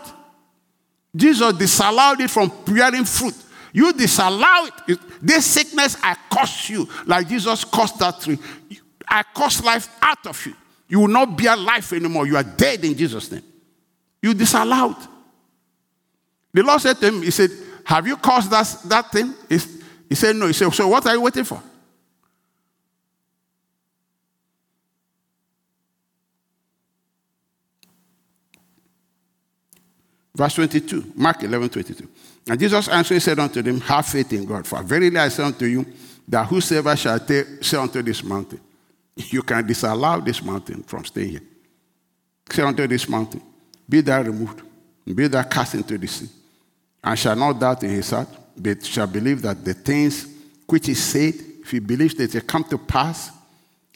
Jesus disallowed it from bearing fruit. You disallow it. This sickness I curse you, like Jesus cursed that tree. I curse life out of you. You will not bear life anymore. You are dead in Jesus' name. You disallow it. The Lord said to him, He said, Have you caused that, that thing? He said, No. He said, So what are you waiting for? Verse 22, Mark 11, 22. And Jesus answering said unto them, Have faith in God, for verily I say unto you, that whosoever shall say unto this mountain, you can disallow this mountain from staying here. Say unto this mountain, Be thou removed, be thou cast into the sea, and shall not doubt in his heart, but shall believe that the things which he said, if he believes that they come to pass,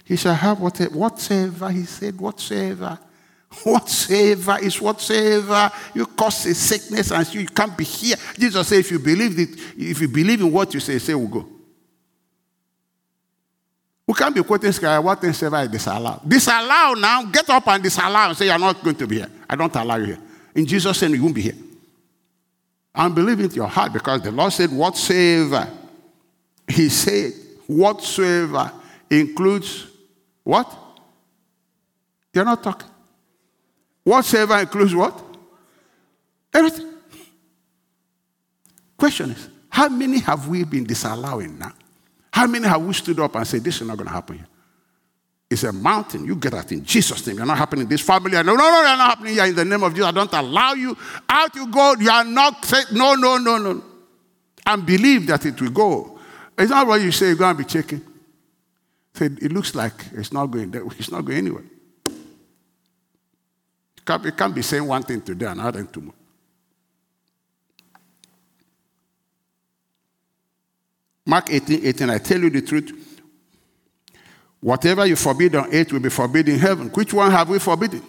he shall have whatsoever he said, whatsoever Whatsoever is whatsoever you cause a sickness and you can't be here. Jesus said, if you believe it, if you believe in what you say, say we'll go. We can't be quoting scripture, what things ever is disallowed. Disallow now, get up and disallow and say you're not going to be here. I don't allow you here. In Jesus' name, you won't be here. And believe in your heart because the Lord said, whatsoever. He said, whatsoever includes what? You're not talking. Whatsoever includes what? Everything. Question is, how many have we been disallowing now? How many have we stood up and said, this is not going to happen here? It's a mountain. You get that in Jesus' name. You're not happening in this family. No, no, no, you're not happening here in the name of Jesus. I don't allow you. Out you go. You are not say, no, no, no, no. And believe that it will go. It's not what you say you're going to be checking. Say, it looks like it's not going there. It's not going anywhere. You can't be saying one thing today and another tomorrow. Mark 18, 18, I tell you the truth. Whatever you forbid on earth will be forbidden in heaven. Which one have we forbidden?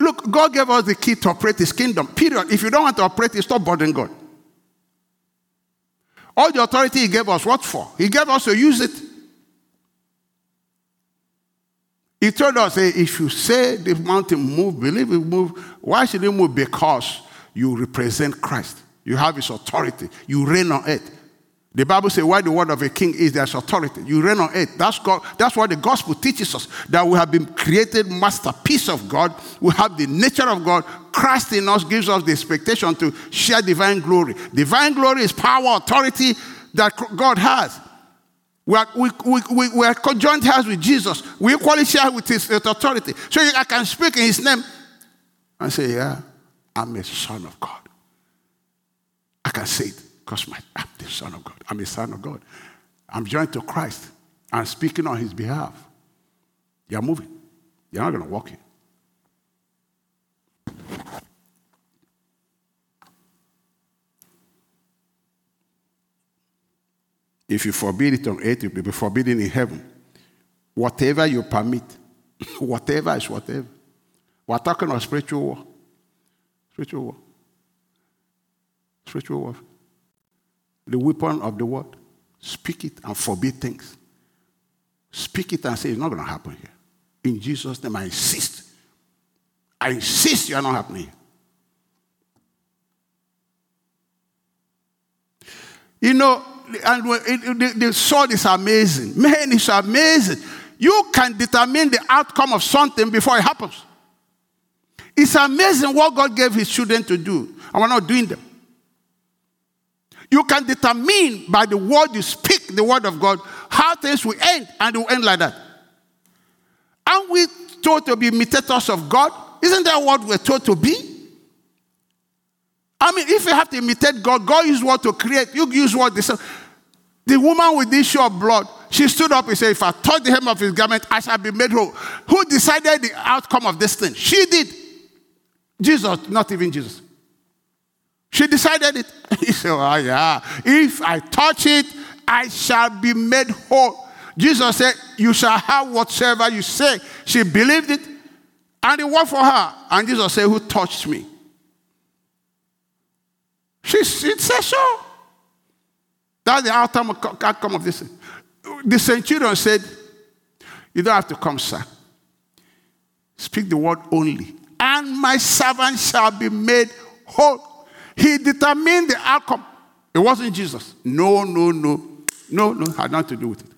Look, God gave us the key to operate his kingdom. Period. If you don't want to operate it, stop bothering God. All the authority he gave us, what for? He gave us to use it. He told us, hey, if you say the mountain move, believe it move, why should it move? Because you represent Christ. You have his authority. You reign on earth. The Bible says, why the word of a king is there's authority. You reign on earth. That's, God, that's what the gospel teaches us. That we have been created masterpiece of God. We have the nature of God. Christ in us gives us the expectation to share divine glory. Divine glory is power, authority that God has. We are, we, we, we, are conjoined heirs with Jesus. We equally share with his authority. So I can speak in his name and say, Yeah, I'm a son of God. I can say it because my, I'm the son of God. I'm a son of God. I'm joined to Christ. I'm speaking on his behalf. You're moving. You're not going to walk in. If you forbid it on earth, it will be forbidden in heaven. Whatever you permit, whatever is whatever. We're talking about spiritual war. Spiritual war. Spiritual war. The weapon of the word. Speak it and forbid things. Speak it and say it's not going to happen here. In Jesus' name, I insist. I insist you are not happening. You know, and the, the sword is amazing. Man, it's amazing. You can determine the outcome of something before it happens. It's amazing what God gave his children to do, and we're not doing them. You can determine by the word you speak, the word of God, how things will end, and it will end like that. Aren't we told to be imitators of God? Isn't that what we're told to be? I mean, if you have to imitate God, God used what to create. You use what this. The woman with this issue of blood, she stood up and said, If I touch the hem of his garment, I shall be made whole. Who decided the outcome of this thing? She did. Jesus, not even Jesus. She decided it. He said, Oh, yeah. If I touch it, I shall be made whole. Jesus said, You shall have whatsoever you say. She believed it, and it worked for her. And Jesus said, Who touched me? She, she said so. That's the outcome, outcome of this. The centurion said, You don't have to come, sir. Speak the word only, and my servant shall be made whole. He determined the outcome. It wasn't Jesus. No, no, no. No, no, had nothing to do with it.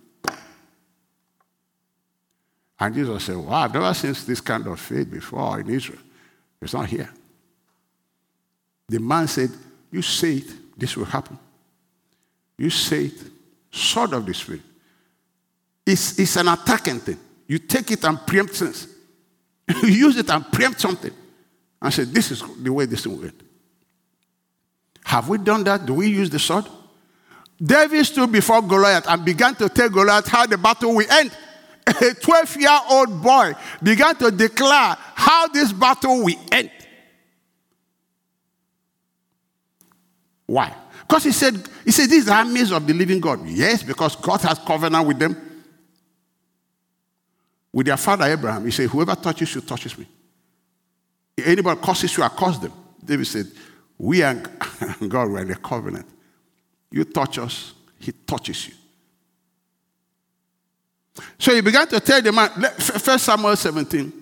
And Jesus said, Wow, I've never seen this kind of faith before in Israel. It's not here. The man said, You say it, this will happen. You say it, sword of the Spirit. It's, it's an attacking thing. You take it and preempt things. you use it and preempt something. And say, This is the way this will end. Have we done that? Do we use the sword? David stood before Goliath and began to tell Goliath how the battle will end. A 12 year old boy began to declare how this battle will end. Why? Because he said, he said, these are armies of the living God. Yes, because God has covenant with them. With their father Abraham, he said, Whoever touches you touches me. Anybody curses you, I curse them. David said, We and God were in a covenant. You touch us, he touches you. So he began to tell the man, First Samuel 17,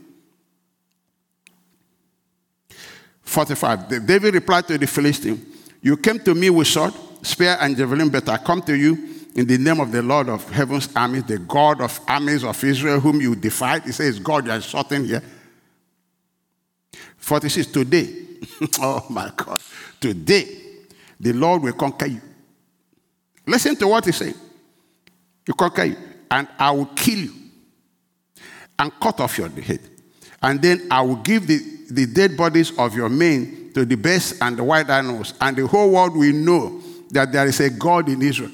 45. David replied to the Philistine, You came to me with sword, spear, and javelin, but I come to you in the name of the Lord of heaven's armies, the God of armies of Israel, whom you defied. He says, God, you are shouting here. 46, today, oh my God, today, the Lord will conquer you. Listen to what he said. You conquer you, and I will kill you and cut off your head. And then I will give the, the dead bodies of your men to the beasts and the wild animals, and the whole world will know that there is a God in Israel.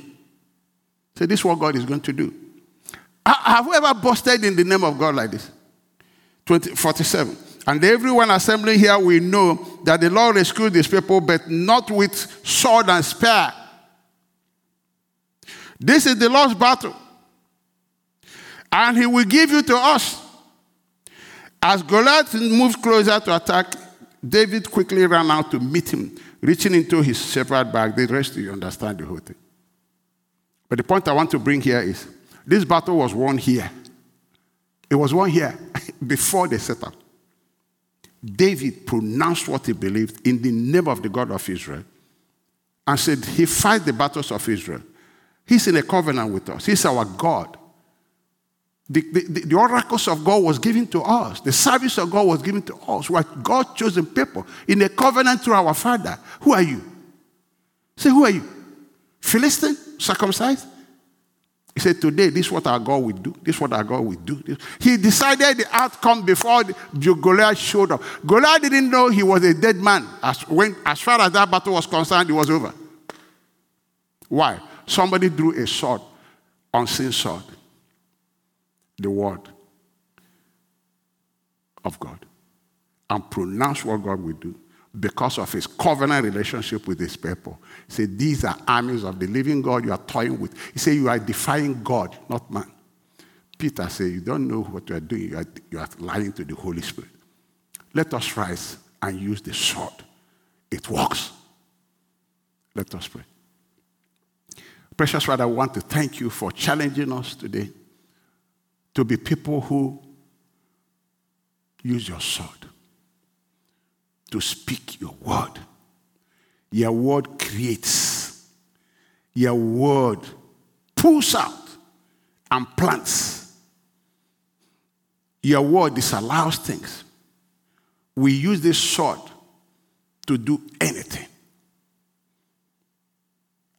So, this is what God is going to do. Have we ever busted in the name of God like this? 20, 47. And everyone assembling here will know that the Lord rescued his people, but not with sword and spear this is the Lord's battle. And he will give you to us. As Goliath moved closer to attack, David quickly ran out to meet him, reaching into his shepherd bag. The rest you understand the whole thing. But the point I want to bring here is this battle was won here. It was won here before they set up. David pronounced what he believed in the name of the God of Israel and said he fights the battles of Israel He's in a covenant with us. He's our God. The, the, the, oracles of God was given to us. The service of God was given to us. We're God chosen people in a covenant through our Father. Who are you? Say, who are you? Philistine? Circumcised? He said, Today, this is what our God will do. This is what our God will do. He decided the outcome before Goliath showed up. Goliath didn't know he was a dead man. As, when, as far as that battle was concerned, it was over. Why? Somebody drew a sword, unseen sword, the word of God, and pronounced what God will do because of his covenant relationship with his people. He said, These are armies of the living God you are toying with. He said, You are defying God, not man. Peter said, You don't know what you are doing. You are, you are lying to the Holy Spirit. Let us rise and use the sword. It works. Let us pray. Precious Father, I want to thank you for challenging us today to be people who use your sword to speak your word. Your word creates, your word pulls out and plants. Your word disallows things. We use this sword to do anything.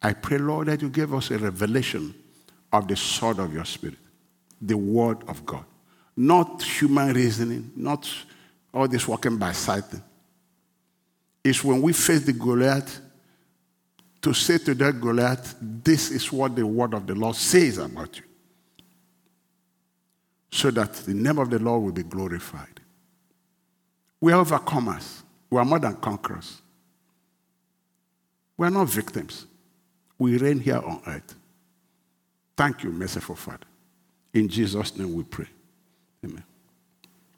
I pray, Lord, that you give us a revelation of the sword of your spirit, the word of God. Not human reasoning, not all this walking by sight. It's when we face the Goliath to say to that Goliath, This is what the word of the Lord says about you. So that the name of the Lord will be glorified. We are overcomers. We are more than conquerors. We are not victims. We reign here on earth. Thank you, merciful Father. In Jesus' name we pray.